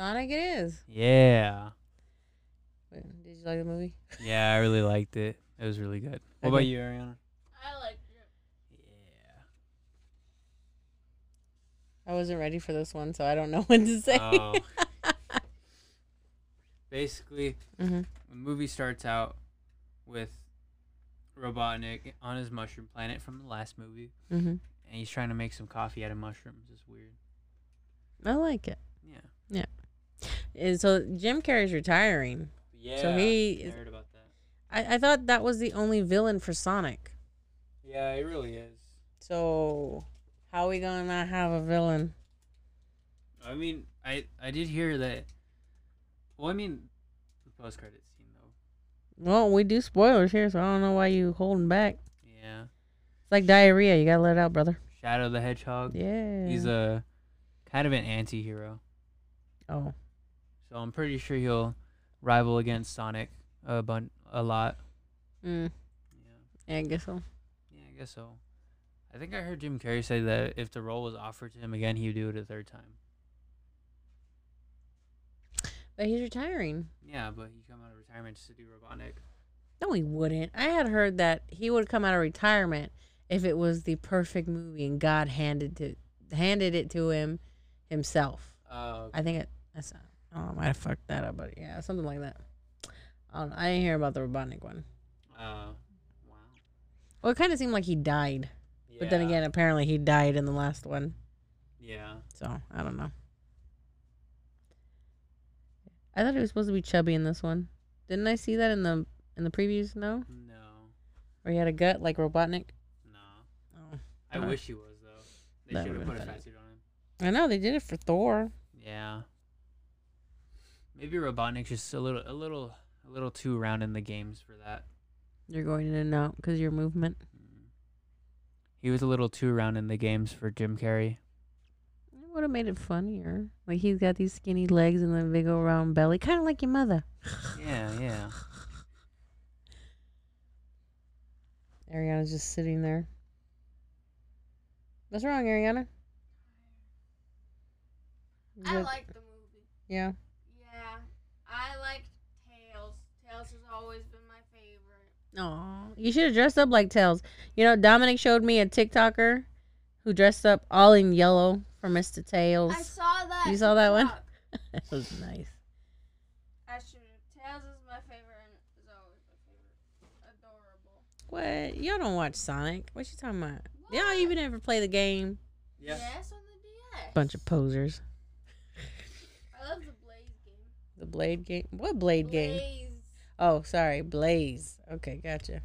Sonic it is. Yeah. Wait, Did you like the movie? Yeah, I really liked it. It was really good. What about you, Ariana? I like it. Yeah. I wasn't ready for this one, so I don't know what to say. Oh. Basically, hmm the movie starts out with Robotnik on his mushroom planet from the last movie, hmm and he's trying to make some coffee out of mushrooms. It's weird. I like it. Yeah. And so Jim Carrey's retiring. Yeah. So he I heard about that. I, I thought that was the only villain for Sonic. Yeah, it really is. So how are we gonna not have a villain? I mean, I I did hear that. Well, I mean, the post credit scene though. Well, we do spoilers here, so I don't know why you holding back. Yeah. It's like diarrhea. You gotta let it out, brother. Shadow the Hedgehog. Yeah. He's a kind of an anti-hero, oh. So I'm pretty sure he'll rival against Sonic a bun a lot. Mm. Yeah. Yeah, I guess so. Yeah, I guess so. I think I heard Jim Carrey say that if the role was offered to him again, he would do it a third time. But he's retiring. Yeah, but he come out of retirement just to do Robotnik. No, he wouldn't. I had heard that he would come out of retirement if it was the perfect movie and God handed to handed it to him himself. Uh, I think it. That's. Oh, I might have fucked that up, but yeah, something like that. I don't know. I didn't hear about the Robotnik one. uh, wow. Well, it kind of seemed like he died, but then again, apparently he died in the last one. yeah. So I don't know. I thought he was supposed to be chubby in this one. Didn't I see that in the in the previews? No, No, where he had a gut like Robotnik. no. Oh, I wish he was though. They should have put a fat suit on him. I know they did it for Thor. Yeah. Maybe Robotnik's just a little, a little, a little too around in the games for that. You're going in and out because your movement. Mm. He was a little too around in the games for Jim Carrey. It would have made it funnier. Like he's got these skinny legs and the big old round belly, kind of like your mother. Yeah, yeah. Ariana's just sitting there. What's wrong, Ariana? I like the movie. Yeah. Yeah, I liked Tails. Tails has always been my favorite. Oh, you should have dressed up like Tails. You know, Dominic showed me a TikToker who dressed up all in yellow for Mr. Tails. I saw that. You saw that one? That was nice. I should. Tails is my favorite and is always my favorite. Adorable. What? Y'all don't watch Sonic? What you talking about? Y'all even ever play the game? Yeah. Yes, on the DS. Bunch of posers. I love the Blaze game. The Blade game? What Blade game? Oh, sorry, Blaze. Okay, gotcha.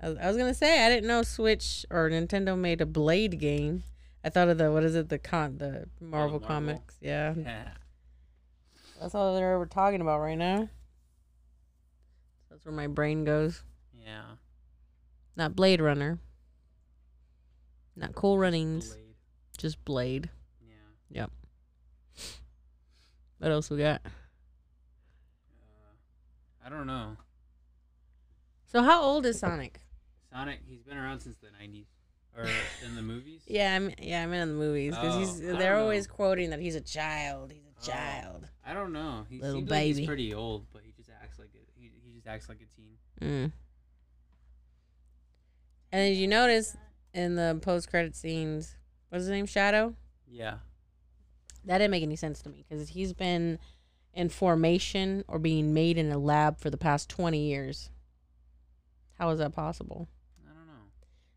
I was, I was gonna say I didn't know Switch or Nintendo made a Blade game. I thought of the what is it the con the Marvel, Marvel. comics. Yeah, Yeah. that's all they're ever talking about right now. That's where my brain goes. Yeah. Not Blade Runner. Not Cool Runnings. Blade. Just Blade. Yeah. Yep. What else we got? I don't know. So how old is Sonic? Sonic, he's been around since the 90s. Or in the movies. Yeah, I'm yeah, I'm in the movies because Oh, he's they're know. always quoting that he's a child. He's a Oh. child. I don't know. He Little seems like baby. he's pretty old, but he just acts like it. He, he just acts like a teen. Mm. And did you notice in the post credit scenes, what's his name? Shadow. Yeah. That didn't make any sense to me because he's been in formation or being made in a lab for the past twenty years. How is that possible? I don't know.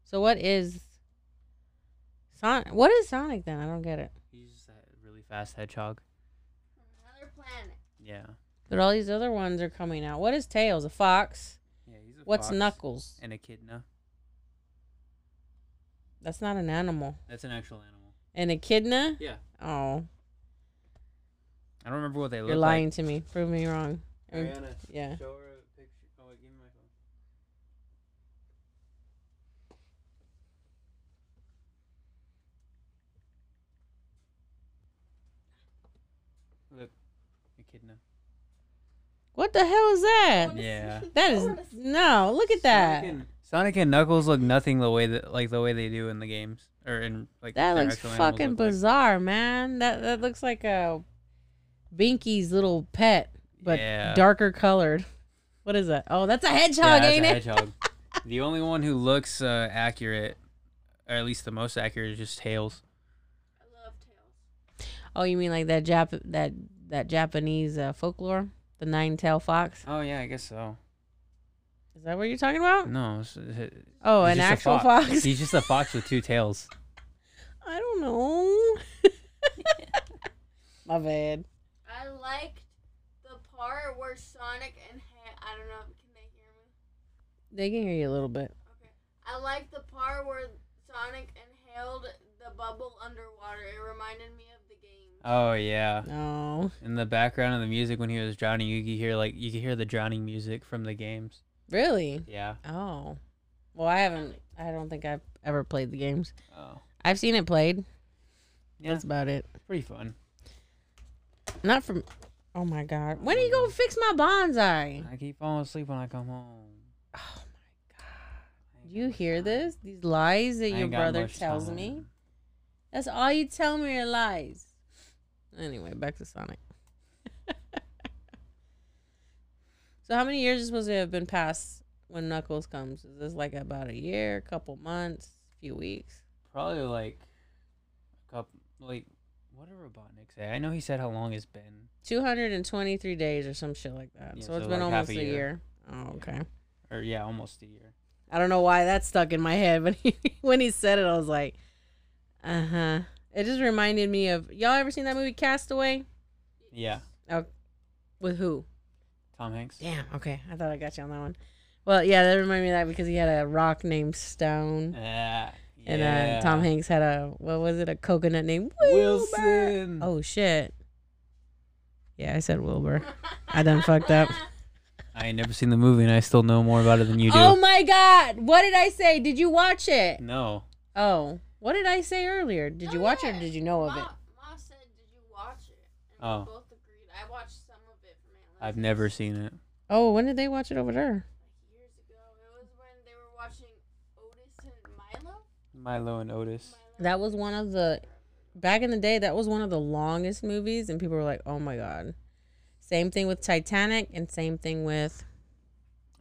So what is Sonic? What is Sonic then? I don't get it. He's just a really fast hedgehog. Another planet. Yeah. But all these other ones are coming out. What is Tails? A fox? Yeah, he's a fox. What's fox Knuckles? And echidna. That's not an animal. That's an actual animal. An echidna? Yeah. Oh, I don't remember what they look you're like. lying to me. Prove me wrong. Ariana, yeah. show her a picture. Oh, wait, give me my phone. Look, echidna. What the hell is that? Yeah. That is no. Look at that. Sonic and, Sonic and Knuckles look nothing the way that like the way they do in the games or in like That looks fucking look like. bizarre, man. That that looks like a Binky's little pet, but Yeah. darker colored. What is that? Oh, that's a Yeah, hedgehog, that's ain't a it? hedgehog. the only one who looks uh, accurate, or at least the most accurate, is just Tails. I love tails. Oh, you mean like that Jap that that Japanese uh, folklore, the nine tail fox? Oh yeah, I guess so. Is that what you're talking about? No, it's, it, Oh, an actual fox. fox? He's just a fox with two tails. I don't know. My bad. I liked the part where Sonic and ha- I don't know. Can they hear me? They can hear you a little bit. Okay. I liked the part where Sonic inhaled the bubble underwater. It reminded me of the game. Oh yeah. No, In the background of the music when he was drowning, you could hear like you could hear the drowning music from the games. really? Yeah. Oh, well, I haven't. I don't think I've ever played the games. Oh. I've seen it played. Yeah. That's about it. Pretty fun. Not from. Oh my god! When are you gonna fix my bonsai? I keep falling asleep when I come home. Oh my god! I ain't Do you hear this? These lies that your brother tells time. me. That's all you tell me are lies. Anyway, back to Sonic. so, how many years is supposed to have been past when Knuckles comes? Is this like about a year, couple months, a few weeks? Probably like a couple. Like, what did Robotnik say? I know he said how long it's been, 223 days or some shit like that. Yeah, so, it's so been like half almost a year. year. Oh, okay. or yeah, almost a year. I don't know why that stuck in my head, but he, when he said it, I was like, uh huh. It just reminded me of y'all ever seen that movie Castaway? Yeah. With who? Tom Hanks. Damn. Okay, I thought I got you on that one. Well, yeah, that reminded me of that because he had a rock named Stone, Yeah. And uh, Tom. Hanks had a what was it? A coconut named Wilbur. Wilson. Oh shit. Yeah, I said Wilbur. I done fucked up. I ain't never seen the movie, and I still know more about it than you do. Oh my god! What did I say? Did you watch it? no. Oh, what did I say earlier? Did you Oh, watch it or did you know of it? Ma said, "Did you watch it?" And Oh. we both agreed. I watched some of it from Atlantis. I've never seen it. Oh, when did they watch it over there? Like years ago. It was when they were watching Otis and Milo. And Otis. That was one of the back in the day. That was one of the longest movies, and people were like, "Oh my god." Same thing with Titanic, and same thing with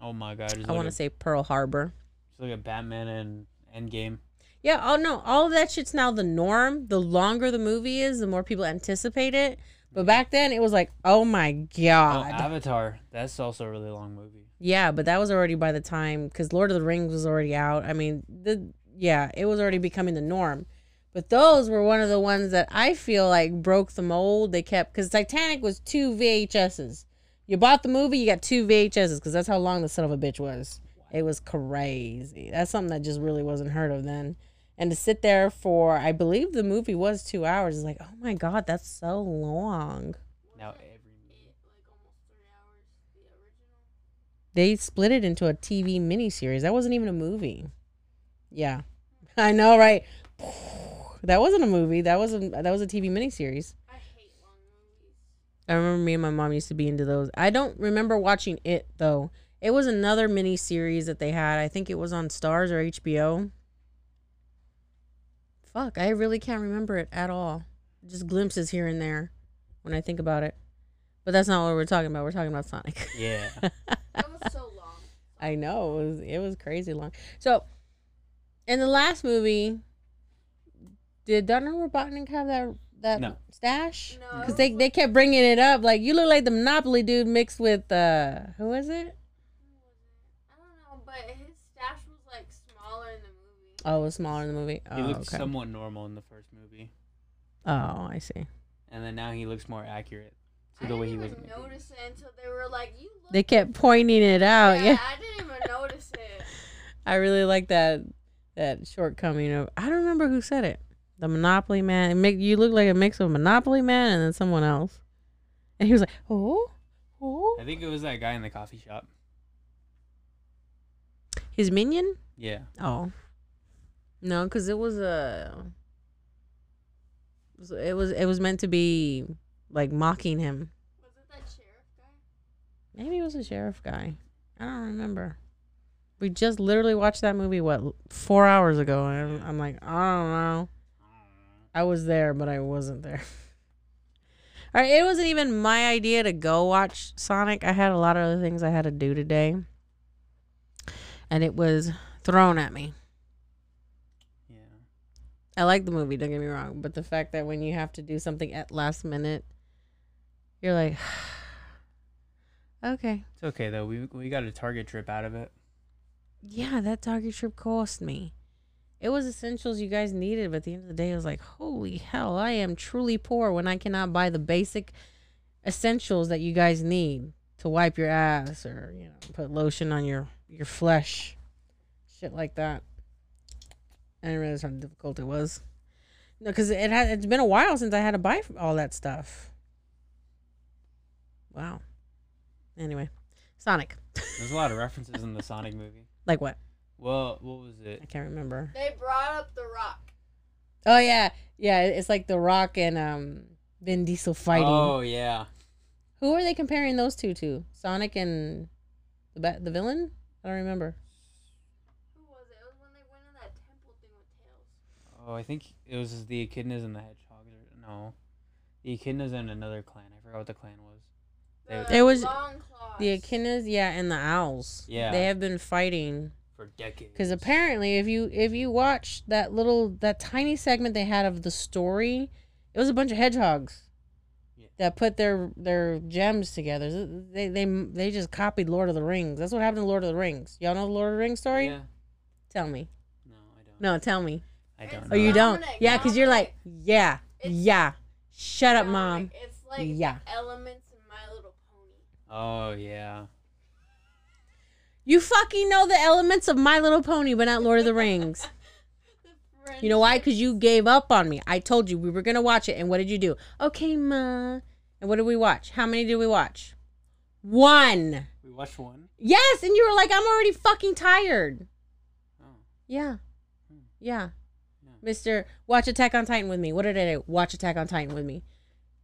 Oh my god. I look want to say Pearl Harbor. just look at Batman and Endgame. Yeah, oh no, all of that shit's now the norm. The longer the movie is, the more people anticipate it. But mm-hmm. back then, it was like, oh my Oh, god. Avatar. That's also a really long movie. Yeah, but that was already by the time because Lord of the Rings was already out. I mean, the yeah, it was already becoming the norm. But those were one of the ones that I feel like broke the mold. They kept because Titanic was two VHSs. You bought the movie, you got two VHSs because that's how long the son of a bitch was. It was crazy. That's something that just really wasn't heard of then. And to sit there for, I believe the movie was two hours. Is like, oh my god, that's so long. Now every movie. like almost three hours. The original. They split it into a TV miniseries. That wasn't even a movie. Yeah, I know, right? That wasn't a movie. That was a that was a TV miniseries. I hate long movies. I remember me and my mom used to be into those. I don't remember watching it though. It was another mini series that they had. I think it was on Stars or HBO. Fuck, I really can't remember it at all. Just glimpses here and there when I think about it. But that's not what we're talking about. We're talking about Sonic. Yeah. That was so long. I know it was it was crazy long. So, in the last movie, did Doctor Robotnik have that that No. stash? No, Because they they kept bringing it up like you look like the Monopoly dude mixed with uh who is it? I don't know, but his stash was like smaller in the movie. Oh, it was smaller in the movie. he Oh, looked okay. somewhat normal in the first movie, Oh, I see. and then now he looks more accurate to I the way didn't he was even in the movie. notice it until they were like, "You look." They kept pointing it out. Yeah, I didn't even notice it. I really like that that shortcoming of I don't remember who said it. The Monopoly man. It make you look like a mix of Monopoly man and then someone else. And he was like, "Oh, oh." I think it was that guy in the coffee shop. His minion? Yeah. Oh. No, because it was a. it was it was meant to be like mocking him. Was it that sheriff guy? Maybe it was a sheriff guy. I don't remember. We just literally watched that movie what four hours ago, and I'm, I'm like, I don't know. I was there, but I wasn't there. All right, it wasn't even my idea to go watch Sonic. I had a lot of other things I had to do today. And it was thrown at me. Yeah. I like the movie, don't get me wrong, but the fact that when you have to do something at last minute, you're like, okay. It's okay though. We we got a Target trip out of it. Yeah, that Target trip cost me. It was essentials you guys needed, but at the end of the day, I was like, holy hell, I am truly poor when I cannot buy the basic essentials that you guys need to wipe your ass or, you know, put lotion on your, your flesh. Shit like that. I didn't realize how difficult it was. No, because it had it's been a while since I had to buy all that stuff. Wow. Anyway, Sonic. There's a lot of references in the Sonic movie. Like what? Well, what was it? I can't remember. They brought up the rock. Oh yeah, yeah. It's like The Rock and um Vin Diesel fighting. Oh yeah. Who are they comparing those two to? Sonic and the ba- the villain? I don't remember. Who was it? It was when they went in that temple thing with Tails. Oh, I think it was the Echidnas and the Hedgehogs. No, the Echidnas and another clan. I forgot what the clan was. The It was. The Echidnas, yeah, and the owls. Yeah. they have been fighting For decades. because apparently, if you if you watch that little that tiny segment they had of the story, it was a bunch of hedgehogs. Yeah. That put their their gems together. They they they just copied Lord of the Rings. That's what happened to Lord of the Rings. Y'all know the Lord of the Rings story? Yeah. Tell me. No, I don't. No, tell me. I don't. Oh, you don't? Dominic, Yeah, because you're like, yeah, It's- yeah. Shut up, mom. It's like Yeah. elements in My Little Pony. Oh yeah. You fucking know the elements of My Little Pony, but not Lord of the Rings. The You know why? Because you gave up on me. I told you we were gonna watch it, and what did you do? Okay, ma. And what did we watch? How many did we watch? One. We watched one. Yes, and you were like, I'm already fucking tired. Oh. Yeah. Hmm. Yeah. Yeah. Mister, watch Attack on Titan with me. What did I do? Watch Attack on Titan with me.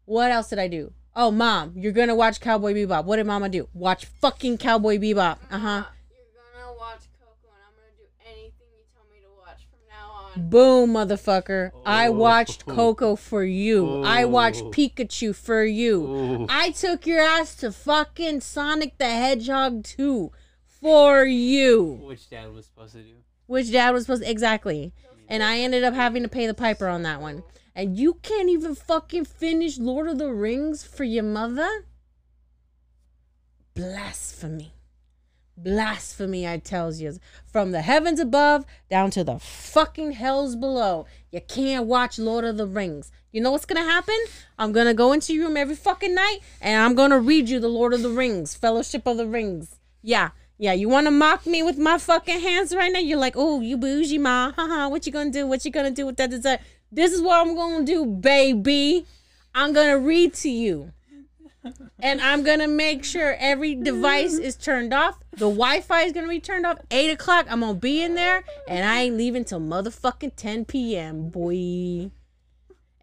What else did I do? Oh, mom, you're gonna watch Cowboy Bebop. What did mama do? Watch fucking Cowboy Bebop. Uh huh. You're gonna watch Coco, and I'm gonna do anything you tell me to watch from now on. Boom, motherfucker. I Oh. watched Coco for you. I watched Oh. Pikachu for you. Ooh. I took your ass to fucking Sonic the Hedgehog 2 for you. Which dad was supposed to do? Which dad was supposed to, exactly. And I ended up having to pay the piper on that one. And you can't even fucking finish Lord of the Rings for your mother? Blasphemy. Blasphemy, I tells you. From the heavens above down to the fucking hells below. You can't watch Lord of the Rings. You know what's gonna happen? I'm gonna go into your room every fucking night and I'm gonna read you the Lord of the Rings, Fellowship of the Rings. Yeah, yeah. You wanna mock me with my fucking hands right now? You're like, oh, you bougie ma. Haha, what you gonna do? What you gonna do with that dessert? This is what I'm gonna do, baby. I'm gonna read to you. And I'm gonna make sure every device is turned off. The Wi-Fi is gonna be turned off. Eight o'clock. I'm gonna be in there, and I ain't leaving till motherfucking 10 p.m. Boy.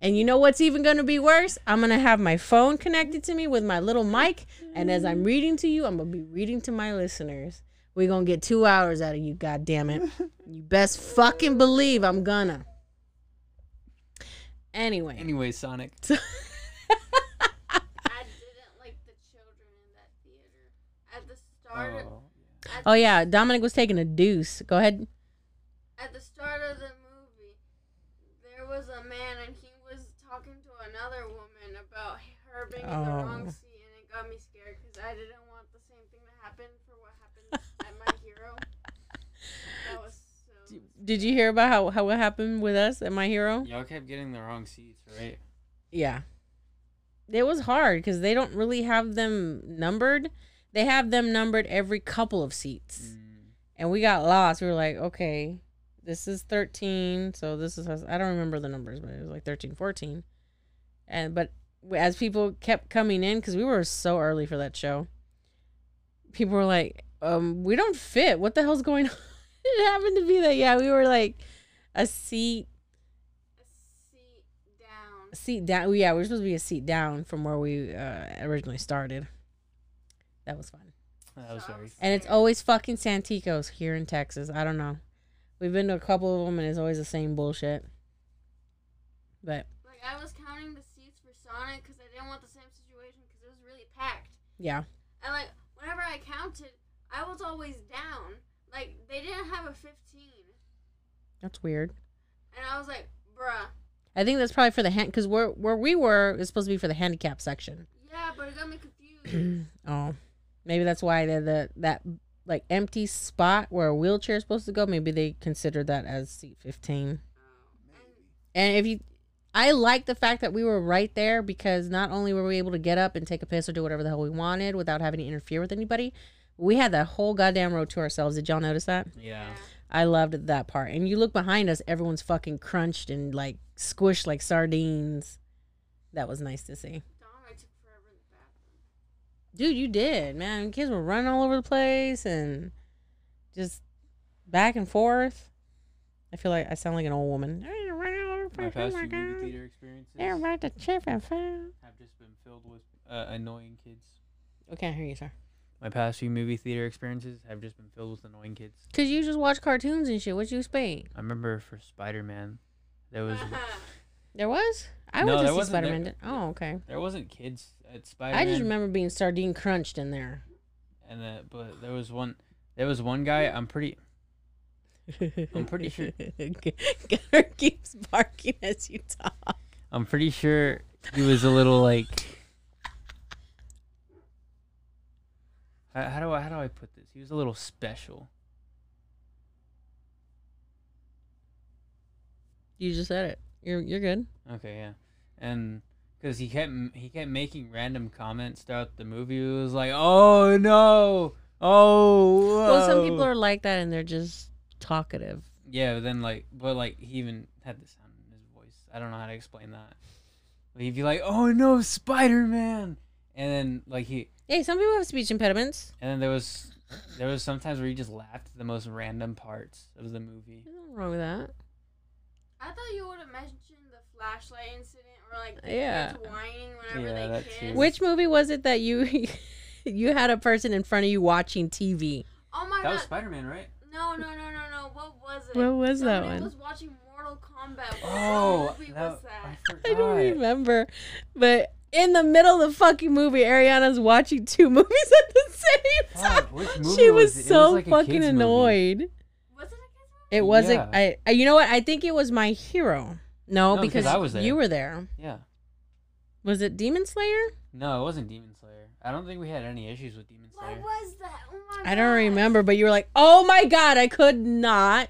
And you know what's even gonna be worse? I'm gonna have my phone connected to me with my little mic, and as I'm reading to you, I'm gonna be reading to my listeners. We're gonna get two hours out of you, God damn it. You best fucking believe I'm gonna. Anyway. Anyway, Sonic. I didn't like the children in that theater. At the start, Oh. at, Oh yeah, Dominic was taking a deuce. Go ahead. at the start of the movie, there was a man and he was talking to another woman about her being in the oh. wrong Oh. seat, and it got me scared because I didn't want the same thing to happen for what happened at My Hero. That was so. Did you hear about how, how what happened with us at My Hero? Y'all kept getting the wrong seats, right? Yeah. It was hard because they don't really have them numbered. They have them numbered every couple of seats. Mm. And we got lost. We were like, okay, this is 13. So this is, I don't remember the numbers, but it was like 13, 14. And, but as people kept coming in, because we were so early for that show, people were like, um, we don't fit. What the hell's going on? It happened to be that, yeah, we were like a seat A seat down. seat down. Yeah, we were supposed to be a seat down from where we uh, originally started. That was fun. That was very. And it's always fucking Santikos here in Texas. I don't know. We've been to a couple of them, and it's always the same bullshit. But Like I was counting the seats for Sonic because I didn't want the same situation because it was really packed. Yeah. And like whenever I counted, I was always down. Like they didn't have a 15, That's weird. and I was like, bruh. I think that's probably for the hand because where where we were is supposed to be for the handicap section. Yeah, but it got me confused. oh, maybe that's why the, the that like empty spot where a wheelchair is supposed to go. Maybe they considered that as seat fifteen. Oh, and if you, I like the fact that we were right there because not only were we able to get up and take a piss or do whatever the hell we wanted without having to interfere with anybody, we had that whole goddamn road to ourselves. Did y'all notice that? Yeah. I loved that part. And you look behind us, everyone's fucking crunched and like squished like sardines. That was nice to see. Dom, I took forever in the bathroom. Dude, you did, man. Kids were running all over the place and just back and forth. I feel like I sound like an old woman. My past few movie theater experiences They're have chip and found. just been filled with uh, annoying kids. Okay, I hear you, sir. My past few movie theater experiences have just been filled with annoying kids. Cause you just watch cartoons and shit. What you expect? I remember for Spider Man, there was There was. I No, went to see. Spider Man. Oh, okay. there wasn't kids at Spider I just remember being sardine crunched in there. and the, but there was one there was one guy I'm pretty I'm pretty sure- Gunnar keeps barking as you talk. I'm pretty sure he was a little like how, how do I how do I put this? He was a little special. You just said it. You're you're good. Okay, yeah, and because he kept he kept making random comments throughout the movie. It was like, oh no, oh. Well, some people are like that and they're just talkative. Yeah, but then like, but like he even had the sound in his voice. I don't know how to explain that. But he'd be like, "Oh no, Spider Man!" And then like he, Hey, some people have speech impediments. and then there was there was sometimes where you just laughed at the most random parts of the movie. There's nothing wrong with that. I thought you would have mentioned the flashlight incident or like the Yeah. kids whining whenever Yeah, they kiss. too. Which movie was it that you you had a person in front of you watching TV? Oh my god. That was. Spider Man, right? No, no, no, no, no. What was it? What was that Somebody one? was watching Mortal Kombat. What Oh, movie that, was that? I I don't remember, but in the middle of the fucking movie, Ariana's watching two movies at the same time. Fuck, which movie she was was it? It so was like fucking kid's movie. annoyed. Was it a kid's movie? It wasn't. Yeah. I, I. You know what? I think it was my hero. No, No, because because I was there. you were there. Yeah. Was it Demon Slayer? No, it wasn't Demon Slayer. I don't think we had any issues with Demon Slayer. What was that? Oh my I don't gosh. remember, but you were like, "Oh my god, I could not,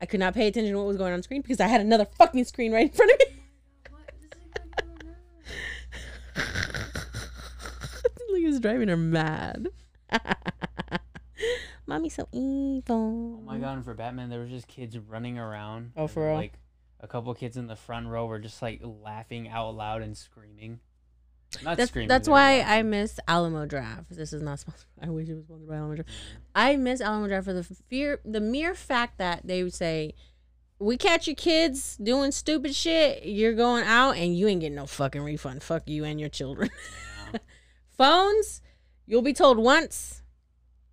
I could not pay attention to what was going on screen because I had another fucking screen right in front of me." What? This is exactly what happened. Driving her mad. Mommy's so evil. Oh my god! And for Batman, there was just kids running around. Oh, for real? Like a couple kids in the front row were just like laughing out loud and screaming. Not That's screaming. that's they were why I miss Alamo Draft. This is not sponsored. I wish it was sponsored by Alamo Draft. Mm-hmm. I miss Alamo Draft for the fear, the mere fact that they would say, "We catch your kids doing stupid shit. You're going out and you ain't getting no fucking refund. Fuck you and your children." Phones, you'll be told once.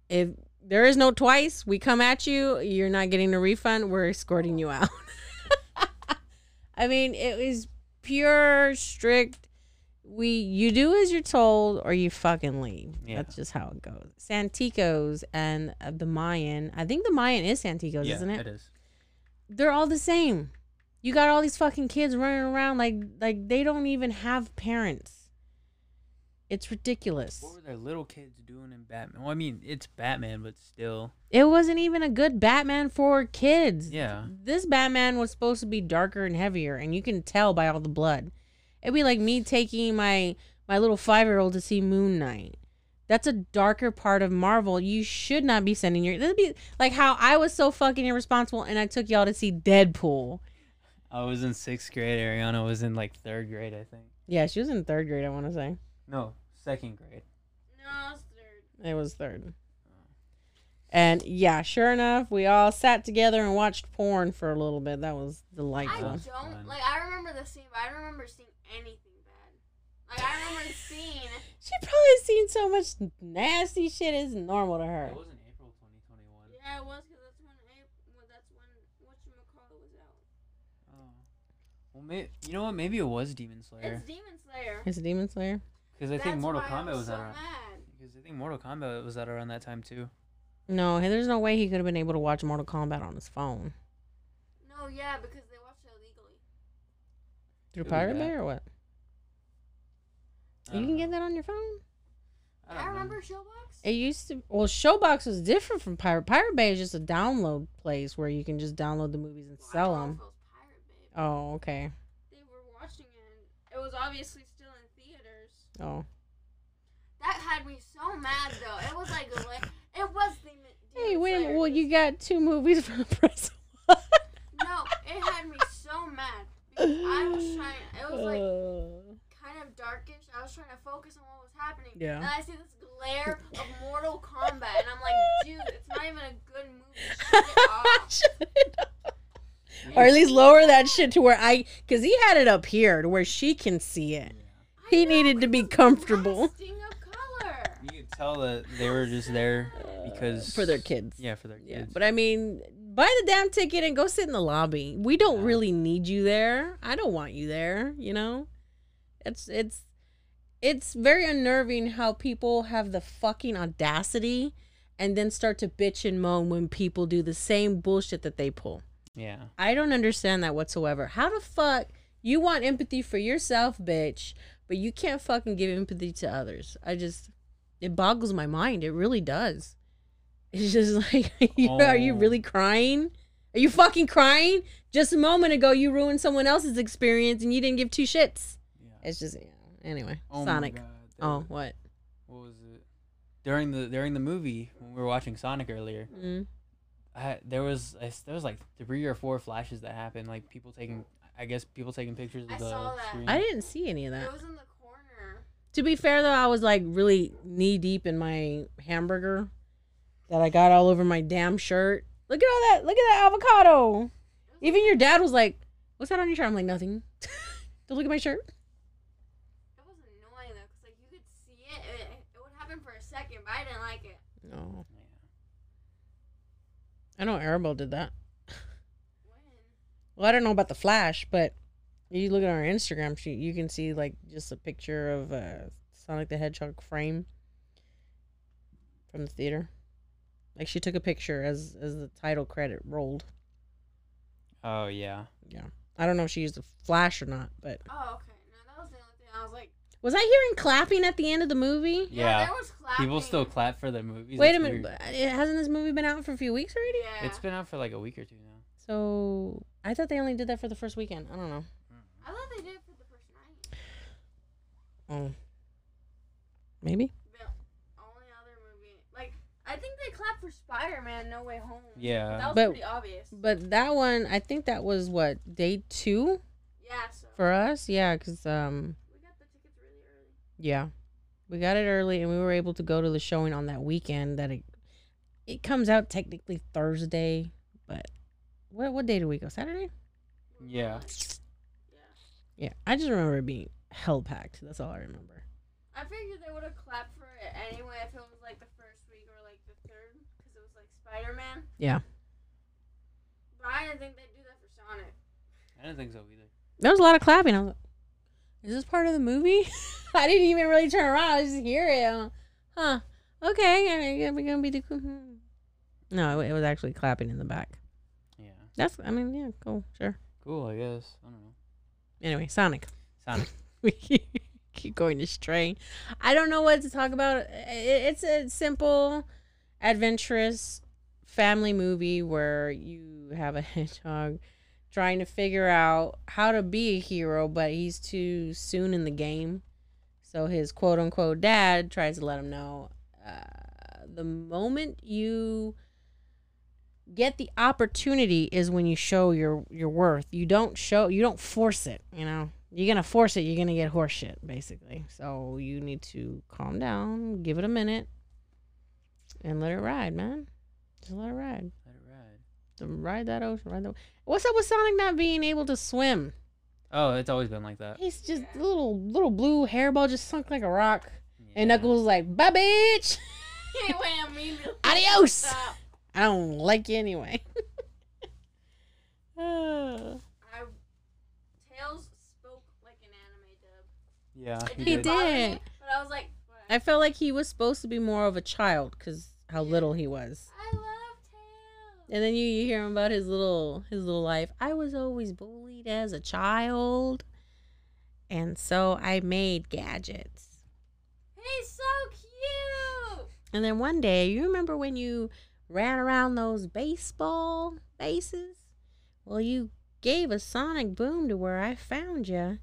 If there is no twice, we come at you. You're not getting a refund. We're escorting you out. I mean, it was pure, strict. We you do as you're told, or you fucking leave. Yeah. That's just how it goes. Santikos and uh, the Mayan. I think the Mayan is Santikos, yeah, isn't it? It is. They're all the same. You got all these fucking kids running around like like they don't even have parents. It's ridiculous. What were their little kids doing in Batman? Well, I mean, it's Batman, but still. It wasn't even a good Batman for kids. Yeah. This Batman was supposed to be darker and heavier, and you can tell by all the blood. It'd be like me taking my my little five year old to see Moon Knight. That's a darker part of Marvel. You should not be sending your. That'd be like how I was so fucking irresponsible, and I took y'all to see Deadpool. I was in sixth grade. Ariana was in like third grade, I think. Yeah, she was in third grade. I want to say No, second grade. No, it's third. it was third. And yeah, sure enough, we all sat together and watched porn for a little bit. That was delightful. I don't like. I remember the scene, but I don't remember seeing anything bad. Like I remember the scene. She probably seen so much nasty shit. It's normal to her. It was in April 2021. Yeah, it was because that's when April. Well, that's when what you call it was out. Oh. Well, may- you know what? Maybe it was Demon Slayer. It's Demon Slayer. It's a Demon Slayer. Because I think That's Mortal why I Kombat was, so out around. mad. Because I think Mortal Kombat was out around that time too. No, there's no way he could have been able to watch Mortal Kombat on his phone No, yeah, because they watched it illegally. through Who Pirate that? Bay or what? I You don't can get that on your phone. I I, don't know. remember Showbox. It used to. Well, Showbox was different from Pirate. Pirate Bay is just a download place where you can just download the movies and Well, I sell don't know them. if it was Pirate Bay, but Oh, okay. They were watching it. It was obviously still in theaters. Oh, That had me so mad though. It was like like- it was the. hey, wait. Well, you got two movies for the price of one. No, it had me so mad because I was trying. It was like Uh, kind of darkish. I was trying to focus on what was happening. Yeah. And I see this glare of Mortal Kombat, and I'm like, dude, it's not even a good movie. Shut it off. Shut it up. or at least lower that shit to where I, because he had it up here to where she can see it. I He know, needed to be comfortable. blasting of color. You could tell that they were just there because for their kids. Yeah, for their kids. Yeah, but I mean, buy the damn ticket and go sit in the lobby. We don't Yeah. really need you there. I don't want you there. You know, it's it's it's very unnerving how people have the fucking audacity and then start to bitch and moan when people do the same bullshit that they pull. yeah. I don't understand that whatsoever. How the fuck you want empathy for yourself, bitch, but you can't fucking give empathy to others? I just it boggles my mind. It really does. It's just like, you- are you Oh. really crying? Are you fucking crying? Just a moment ago, you ruined someone else's experience and you didn't give two shits. Yeah. It's just, yeah. Anyway, Oh Sonic. Oh, was- what? What was it? During the during the movie when we were watching Sonic earlier, Mm. I, there was I, there was like three or four flashes that happened, like people taking, I guess people taking pictures of I the saw that. screen. I didn't see any of that. It was in the corner. To be fair though, I was like really knee deep in my hamburger that I got all over my damn shirt. Look at all that! Look at that avocado. Even your dad was like, "What's that on your shirt?" I'm like, "Nothing." Don't look at my shirt. It was annoying though, cause like you could see it. It, it would happen for a second, but I didn't like it. No, I know Arabelle did that. When? Well, I don't know about the flash, but you look at our Instagram, she you can see like just a picture of uh, Sonic the Hedgehog frame from the theater. Like she took a picture as as the title credit rolled. Oh yeah. Yeah. I don't know if she used a flash or not, but Oh, okay. No, that was the only thing. I was like, was I hearing clapping at the end of the movie? yeah, Yeah. there was clapping. People still clap for the movies. Wait a That's minute, weird. but hasn't this movie been out for a few weeks already? Yeah. It's been out for like a week or two now. So I thought they only did that for the first weekend. I don't know. I thought they did it for the first night. Oh, maybe. The only other movie, like, I think they clapped for Spider-Man: No Way Home. Yeah. That was But- pretty obvious. But that one, I think that was what day two Yeah. So for us. Yeah, because um, we got the tickets really early. yeah, we got it early and we were able to go to the showing on that weekend. That it it comes out technically Thursday, but what what day do we go? Saturday. Yeah. Yeah. Yeah, I just remember it being hell packed. That's all I remember. I figured they would have clapped for it anyway if it was like the first week or like the third, because it was like Spider-Man. Yeah. But I didn't think they'd do that for Sonic. I didn't think so either. There was a lot of clapping. I was like, "Is this part of the movie?" I didn't even really turn around. I just hear it. I'm like, huh? Okay, we're gonna be the. hmm." No, it was actually clapping in the back. That's. I mean, yeah, cool, sure. Cool. I guess. I don't know. Anyway, Sonic. Sonic. we keep going astray. I don't know what to talk about. It's a simple, adventurous family movie where you have a hedgehog trying to figure out how to be a hero, but he's too soon in the game. So his quote unquote dad tries to let him know uh, the moment you get the opportunity is when you show your your worth. You don't show you don't force it, you know. You're gonna force it, you're gonna get horseshit, basically. So you need to calm down, give it a minute, and let it ride, man. Just let it ride. Let it ride. To ride that ocean, ride the. What's up with Sonic not being able to swim? Oh, it's always been like that. He's just a little little blue hairball just sunk like a rock. And Yeah. Knuckles like, bye bitch. He went immediately. Adios. Stop. I don't like you anyway. I Tails spoke like an anime dub. Yeah. He He didn't did. me, but I was like, what? I felt like he was supposed to be more of a child because how little he was. I love Tails. And then you, you hear him about his little his little life. I was always bullied as a child, and so I made gadgets. He's so cute. And then one day, you remember when you ran around those baseball bases? Well, you gave a sonic boom to where I found you, and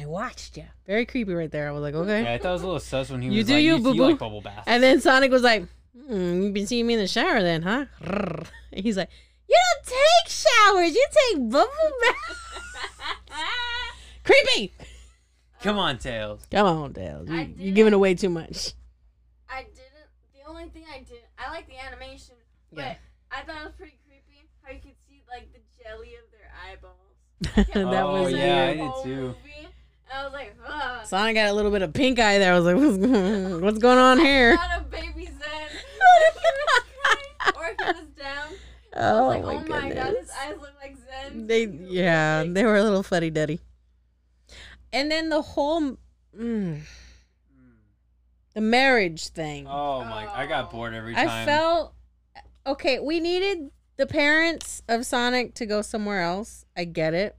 I watched you. Very creepy, right there. I was like, okay. Yeah, I thought it was a little sus when he You was do like, you, you, you boo-boo." like bubble baths. And then Sonic was like, hmm, "You've been seeing me in the shower, then, huh?" He's like, "You don't take showers. You take bubble baths." Creepy. Come on, Tails. Come on, Dale. You, I you're giving away too much. I didn't. The only thing I did, I like the animation, but Yeah. I thought it was pretty creepy how you could see like the jelly of their eyeballs. that Oh, was yeah, I did too. movie, I was like, ugh. Sonic got a little bit of pink eye there. I was like, what's, going- what's going on here? Not a baby Zen. Or he was he was down. I Oh, was like, my oh my god, goodness. his eyes look like Zen. They, yeah, they were a little fuddy duddy. And then the whole, mm, the marriage thing. Oh my! I got oh. bored every time. I felt okay. We needed the parents of Sonic to go somewhere else. I get it,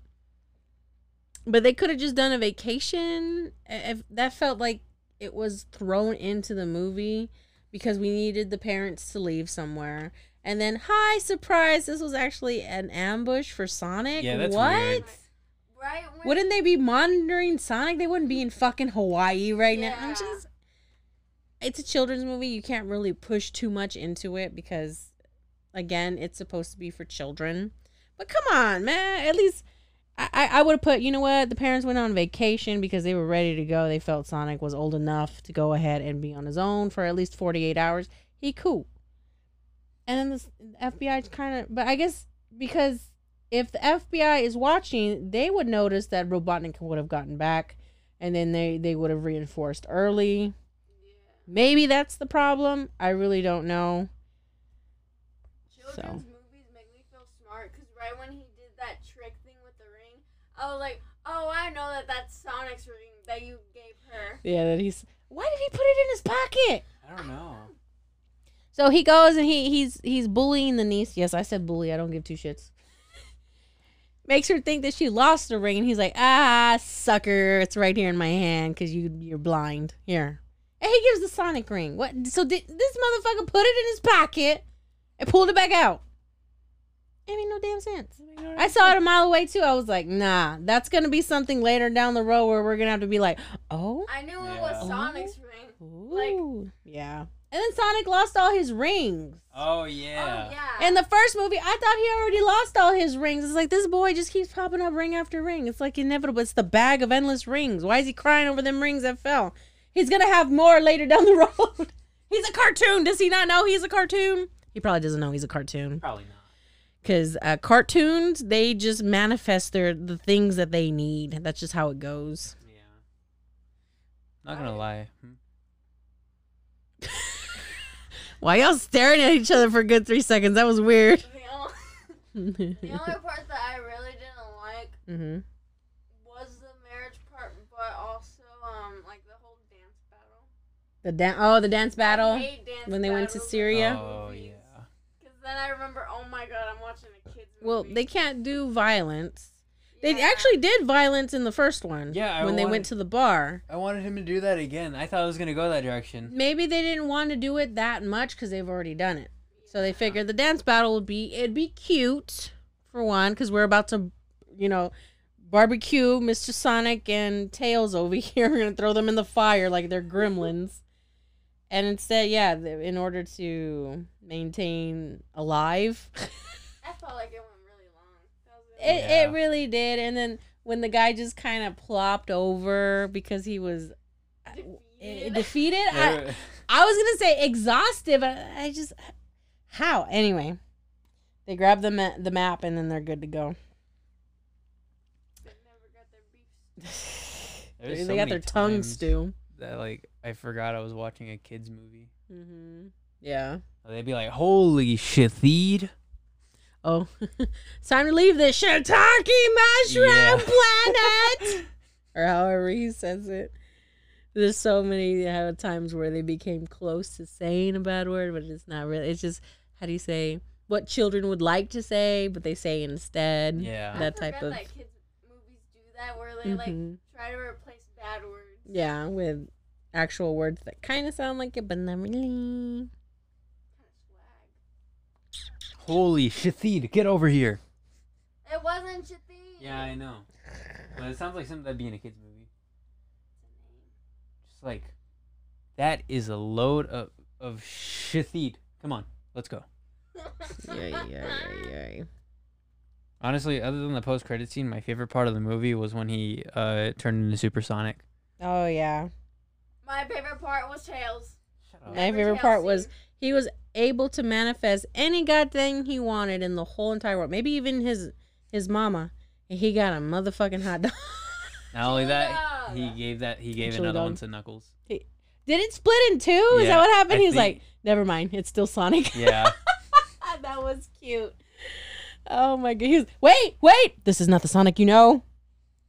but they could have just done a vacation. If that felt like it was thrown into the movie because we needed the parents to leave somewhere. And then, hi, surprise! This was actually an ambush for Sonic. Yeah, that's what? weird. Right Wouldn't they be monitoring Sonic? They wouldn't be in fucking Hawaii right now. Yeah. I'm just it's a children's movie. You can't really push too much into it because again, it's supposed to be for children. But come on, man. At least I, I- would have put, you know what? The parents went on vacation because they were ready to go. They felt Sonic was old enough to go ahead and be on his own for at least 48 hours. He cool. And then the FBI kind of, but I guess because if the FBI is watching, they would notice that Robotnik would have gotten back, and then they they would have reinforced early. Maybe that's the problem. I really don't know. children's movies make me feel smart because right when he did that trick thing with the ring, I was like, oh, I know that that's Sonic's ring that you gave her. Yeah, that he's. Why did he put it in his pocket? I don't know. So he goes and he he's he's bullying the niece. Yes, I said bully. I don't give two shits. Makes her think that she lost the ring, and he's like, "Ah, sucker! It's right here in my hand because you you're blind. Here." And he gives the Sonic ring. What? So did this motherfucker put it in his pocket and pulled it back out? It made no damn sense. I saw it a mile away too. I was like, "Nah, that's gonna be something later down the road where we're gonna have to be like, oh, I knew it was Sonic's ring. Ooh. yeah." And then Sonic lost all his rings. Oh yeah. Oh yeah. In the first movie, I thought he already lost all his rings. It's like this boy just keeps popping up ring after ring. It's like inevitable. It's the bag of endless rings. Why is he crying over them rings that fell? He's gonna have more later down the road. he's a cartoon. Does he not know he's a cartoon? He probably doesn't know he's a cartoon. Probably not. Because uh, cartoons, they just manifest their the things that they need. That's just how it goes. Yeah. Not gonna lie. Hmm. Why y'all staring at each other for a good three seconds? That was weird. the, only, the only part that I really didn't like hmm was the marriage part, but also um like the whole dance battle. The dan- oh, the dance battle I hate dance when they went to Siberia. Oh yeah. Because then I remember, oh my god, I'm watching a kids movie. Well, they can't do violence. They Yeah. actually did violence in the first one. Yeah, I when they went to the bar. I wanted him to do that again. I thought it was gonna go that direction. Maybe they didn't want to do it that much because they've already done it. So they figured the dance battle would be it'd be cute for one because we're about to, you know, barbecue Mr. Sonic and Tails over here. We're gonna throw them in the fire like they're gremlins. And instead, yeah, th- in order to maintain alive, I felt like it went really long. That was it, Yeah. it really did. And then when the guy just kind of plopped over because he was uh, defeated. defeated, I, I was gonna say exhausted, but I just how anyway. They grab the ma- the map and then they're good to go. They never got their beef. There's they so got many their tongue times stew. That like I forgot I was watching a kids movie. Mm-hmm. Yeah. They'd be like, "Holy shit, Theed!" Oh, it's time to leave this shiitake mushroom Yeah. planet, or however he says it. There's so many uh, times where they became close to saying a bad word, but it's not really. It's just how do you say what children would like to say, but they say instead. Yeah. I That type of. that kids movies do that where they like Mhm. try to replace bad words. Yeah, with actual words that kind of sound like it, but not really. Kind of swag. Holy Shathid, get over here. It wasn't Shatheen. Yeah, I know. But it sounds like something that'd be in a kids movie. Just like that is a load of of Shathid. Come on, let's go. Yeah, yeah, yeah, yeah. Honestly, other than the post credit scene, my favorite part of the movie was when he uh turned into supersonic. Oh yeah. My favorite part was Tails. Shut My favorite Tails part was he was able to manifest any god thing he wanted in the whole entire world. Maybe even his his mama. And he got a motherfucking hot dog. Not only that, he gave that he gave Chili another dog. one to Knuckles. He, Did it split in two? Is Yeah, that what happened? I he was think- like, never mind. It's still Sonic. Yeah. that was cute. Oh my god. He was, wait, wait. This is not the Sonic you know.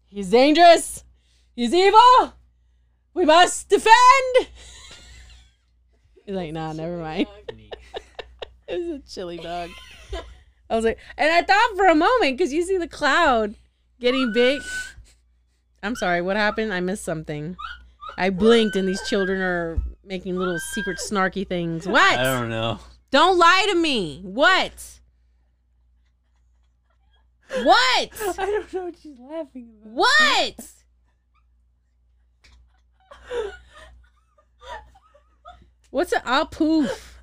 He's dangerous. He's evil. We must defend. He's like, nah, never mind. It was a chili dog. I was like, and I thought for a moment because you see the cloud getting big. I'm sorry, what happened? I missed something. I blinked and these children are making little secret snarky things. What? I don't know. Don't lie to me. What? What? I don't know what she's laughing about. What? What's a ah poof?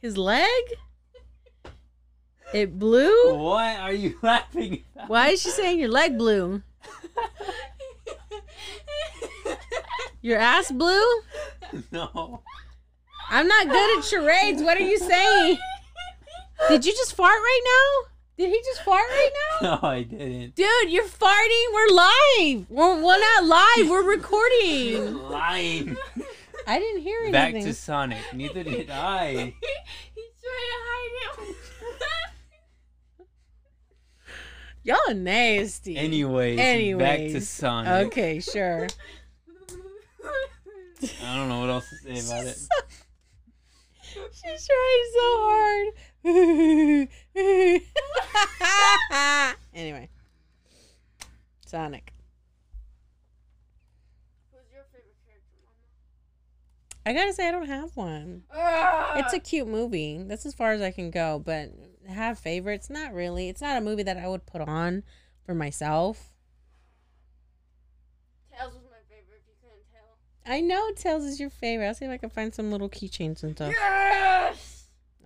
His leg? It blew? What are you laughing about? Why is she saying your leg blew? Your ass blew? no. I'm not good at charades. What are you saying? Did you just fart right now? Did he just fart right now? No, I didn't. Dude, you're farting. We're live. We're, we're not live. We're recording. Lying. I didn't hear anything. Back to Sonic. Neither did I. He's trying to hide it. Y'all are nasty. Anyways, back to Sonic. Okay, sure. I don't know what else to say about it. She's trying so hard. anyway, Sonic. Who's your favorite character, Mama? I gotta say, I don't have one. Ah! It's a cute movie. That's as far as I can go. But have favorites? Not really. It's not a movie that I would put on for myself. Tails was my favorite. If you couldn't tell. I know Tails is your favorite. I'll see if I can find some little keychains and stuff. Yes.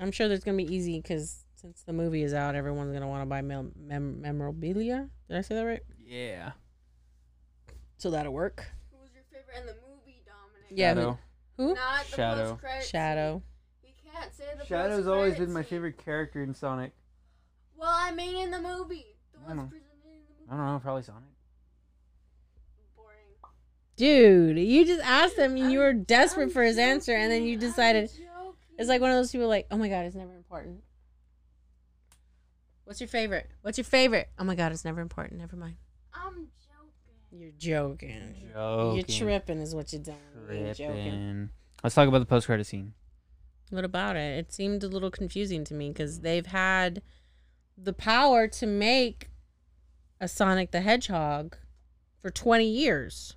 I'm sure that's gonna be easy because since the movie is out, everyone's gonna want to buy mem- mem- memorabilia. Did I say that right? Yeah. So that'll work. Who was your favorite in the movie, Dominic? Yeah, Shadow. Who? Not the Shadow. Shadow. scene. You can't say the Shadow's always post-credit been my favorite character in Sonic. Well, I mean in the movie. The I ones know. presented in the movie. I don't know, probably Sonic. Boring. Dude, you just asked him and you were desperate I'm for his answer, and then you joking, I'm decided joking. it's like one of those people like, oh my god, it's never important. What's your favorite? What's your favorite? Oh my god, it's never important. Never mind. I'm joking. You're joking. Joking. You're tripping, is what you're doing. You ain't joking. Tripping. Let's talk about the post credit scene. What about it? It seemed a little confusing to me because they've had the power to make a Sonic the Hedgehog for 20 years.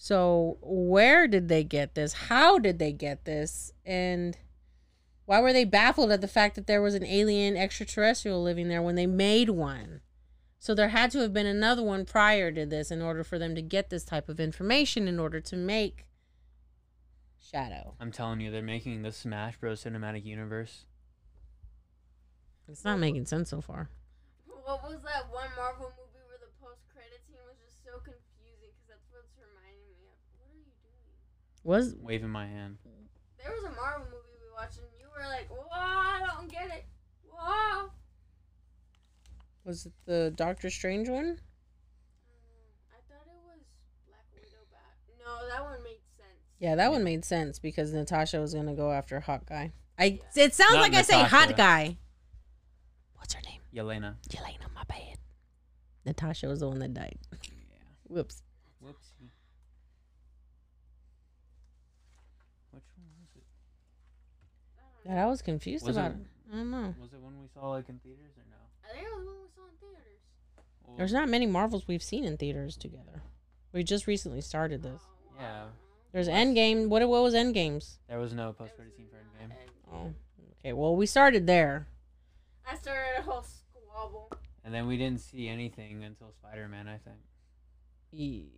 So, where did they get this? How did they get this? And why were they baffled at the fact that there was an alien extraterrestrial living there when they made one? So, there had to have been another one prior to this in order for them to get this type of information in order to make Shadow. I'm telling you, they're making the Smash Bros. cinematic universe. It's not making sense so far. What was that one Marvel movie where the post-credit scene was just so confusing? Because that's what's reminding me of. What are you doing? Was Waving my hand. There was a Marvel movie we watched, and you were like, "Whoa, I don't get it." Whoa. was it the Doctor Strange one? Mm, I thought it was Black Widow back. No, that one made sense. Yeah, that one made sense because Natasha was gonna go after Hot Guy. I it sounds Not like I say Hot Guy. What's her name? Yelena. Yelena, my bad. Natasha was the one that died. Yeah. Whoops. Whoopsie. Which one was it? Yeah, I was confused Was about it- it. I don't know. Was it one we saw like in theaters or no? I think it was when we saw in theaters. Well, There's not many Marvels we've seen in theaters together. We just recently started this. Yeah. There's Endgame. What what was Endgames? there was no post credit scene for not Endgame. Oh, okay. Well, we started there. I started a whole squabble. And then we didn't see anything until Spider Man, I think. Ye-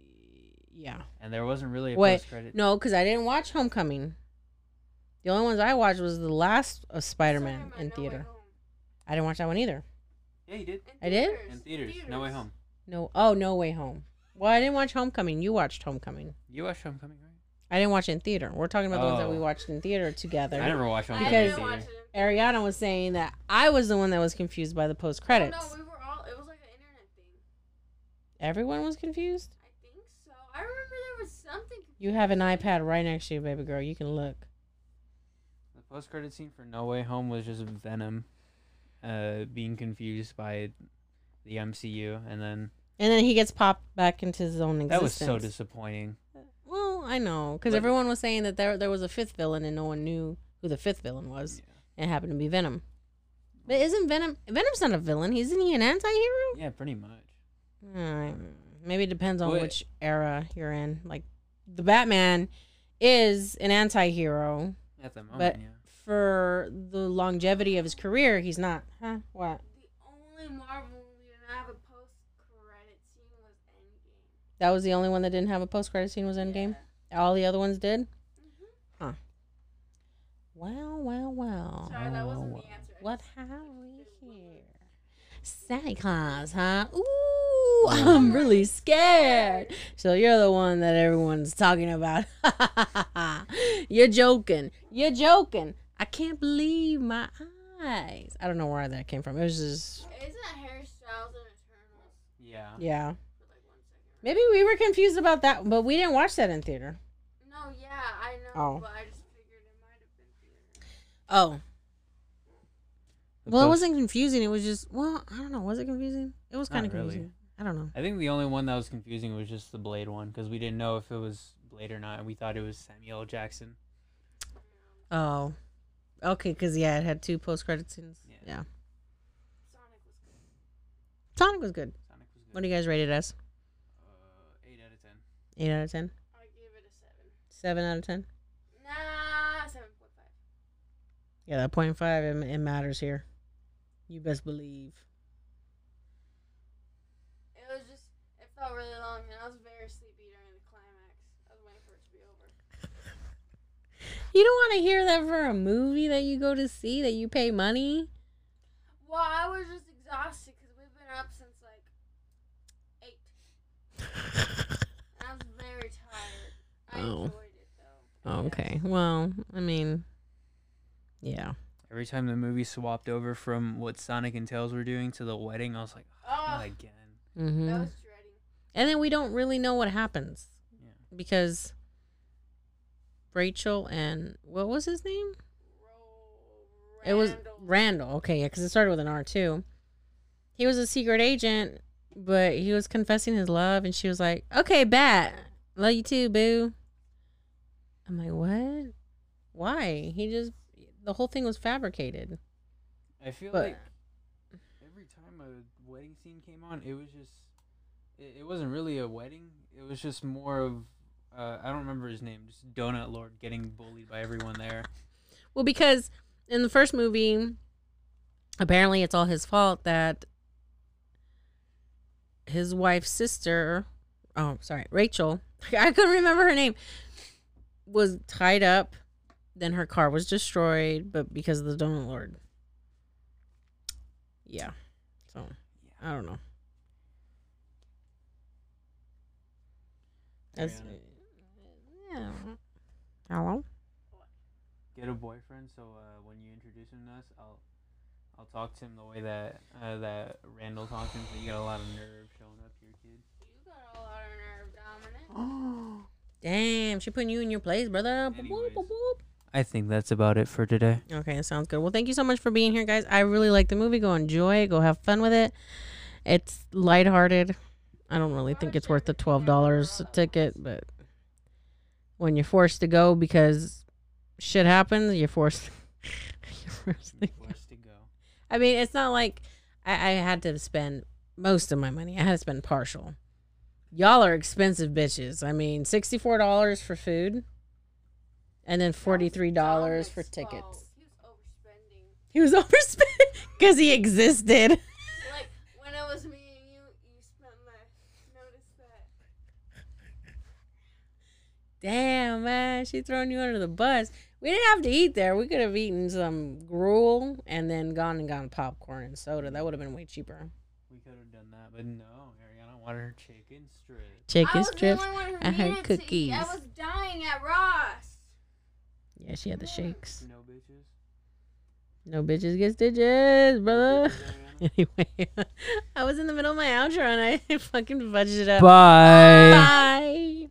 Yeah. And there wasn't really a post credit. No, because I didn't watch Homecoming. The only ones I watched was the last of Spider-Man in No theater. I didn't watch that one either. Yeah, you did. In I did? In theaters. No Way Home. No. Oh, No Way Home. Well, I didn't watch Homecoming. You watched Homecoming. You watched Homecoming, right? I didn't watch it in theater. We're talking about the ones that we Oh. watched in theater together. I never watched I Homecoming in Because- didn't watch theater. it in Ariana was saying that I was the one that was confused by the post Oh, credits. no, we were all. It was like an internet thing. Everyone was confused. I think so. I remember there was something. You have an iPad right next to you, baby girl. You can look. Post credit scene for No Way Home was just Venom uh, being confused by the MCU. And then And then he gets popped back into his own existence. that was so disappointing. Well, I know, because everyone was saying that there there was a fifth villain, and no one knew who the fifth villain was. Yeah. And it happened to be Venom. But isn't Venom? Venom's not a villain. Isn't he an anti-hero? Yeah, pretty much. Alright, Maybe it depends on But- which era you're in. Like, the Batman is an anti-hero. At the moment, But- yeah. For the longevity of his career, he's not. Huh? What? The only Marvel movie to not have a post credit scene was Endgame. That was the only one that didn't have a post-credit scene. Was Endgame? All the other ones did. Mhm. Wow! Wow! Wow! Sorry, that wasn't the answer. What have we was one of here? Santa Claus, huh? Ooh, I'm really scared. So you're the one that everyone's talking about. you're joking. You're joking. I can't believe my eyes. I don't know where that came from. It was just, Isn't that Harry Styles in Eternals? Yeah. yeah. For like one second. Maybe we were confused about that, but we didn't watch that in theater. No, yeah, I know, Oh. but I just figured it might have been theater. Oh, The well, it wasn't confusing. It was just, well, I don't know. Was it confusing? It was kind of really. confusing. I don't know. I think the only one that was confusing was just the Blade one because we didn't know if it was Blade or not, and we thought it was Samuel Jackson. Oh, okay. Because yeah, it had two post credit scenes. Yeah. Yeah. Sonic was good. Sonic was good. Sonic was good. What do you guys rate it as? Uh, eight out of ten. Eight out of ten. I give it a seven. Seven out of ten. Nah, seven point five. Yeah, that point five it, it matters here. You best believe. It was just, it felt really long, and I was very sleepy during the climax. I was waiting for it to be over. You don't want to hear that for a movie that you go to see that you pay money. Well, I was just exhausted because we've been up since like eight, and I was very tired. I Oh. enjoyed it though. okay. Well, I mean, yeah. Every time the movie swapped over from what Sonic and Tails were doing to the wedding, I was like, oh, Oh, not again. hmm I was dreading. And then we don't really know what happens Yeah. because Rachel and what was his name? Ro- It was Randall. Randall. Okay, yeah, because it started with an R too. He was a secret agent, but he was confessing his love, and she was like, "Okay, bat, love you too, boo." I'm like, what? Why? He just the whole thing was fabricated. I feel But- like every time a wedding scene came on, it was just, it, it wasn't really a wedding. It was just more of, uh, I don't remember his name, just Donut Lord getting bullied by everyone there. Well, because in the first movie, apparently it's all his fault that his wife's sister, oh, sorry, Rachel, I couldn't remember her name, was tied up. Then her car was destroyed, but because of the Donut Lord. Yeah. So, I don't know. That's, Ariana. Yeah. Hello? Get a boyfriend, so uh, when you introduce him to us, I'll, I'll talk to him the way that uh, that Randall talked to him. So you got a lot of nerve showing up here, kid. You got a lot of nerve, Dominic. Damn, she putting you in your place, brother. Boop, boop, boop, boop. I think that's about it for today. Okay, that sounds good. Well, thank you so much for being here, guys. I really like the movie. Go enjoy it. Go have fun with it. It's lighthearted. I don't really think it's worth the twelve dollars a ticket, but when you're forced to go because shit happens, you're forced. you're forced to go. Forced to go. I mean, it's not like I, I had to spend most of my money. I had to spend partial. Y'all are expensive bitches. I mean, sixty four dollars for food, and then forty three dollars for tickets. fault. He was overspending. He was overspent because he existed. Like when it was me and you, you spent less. Notice that. Damn, man, she throwing you under the bus. We didn't have to eat there. We could have eaten some gruel and then gone and gotten popcorn and soda. That would have been way cheaper. We could have done that, but no. Ariana wanted her chicken strips. Chicken strips. only one who I had needed to eat. cookies. I was dying at Ross. Yeah, she had the shakes. No bitches. No bitches get stitches, brother. Bitches, Anyway, I was in the middle of my outro and I fucking fudged it up. Bye. Bye.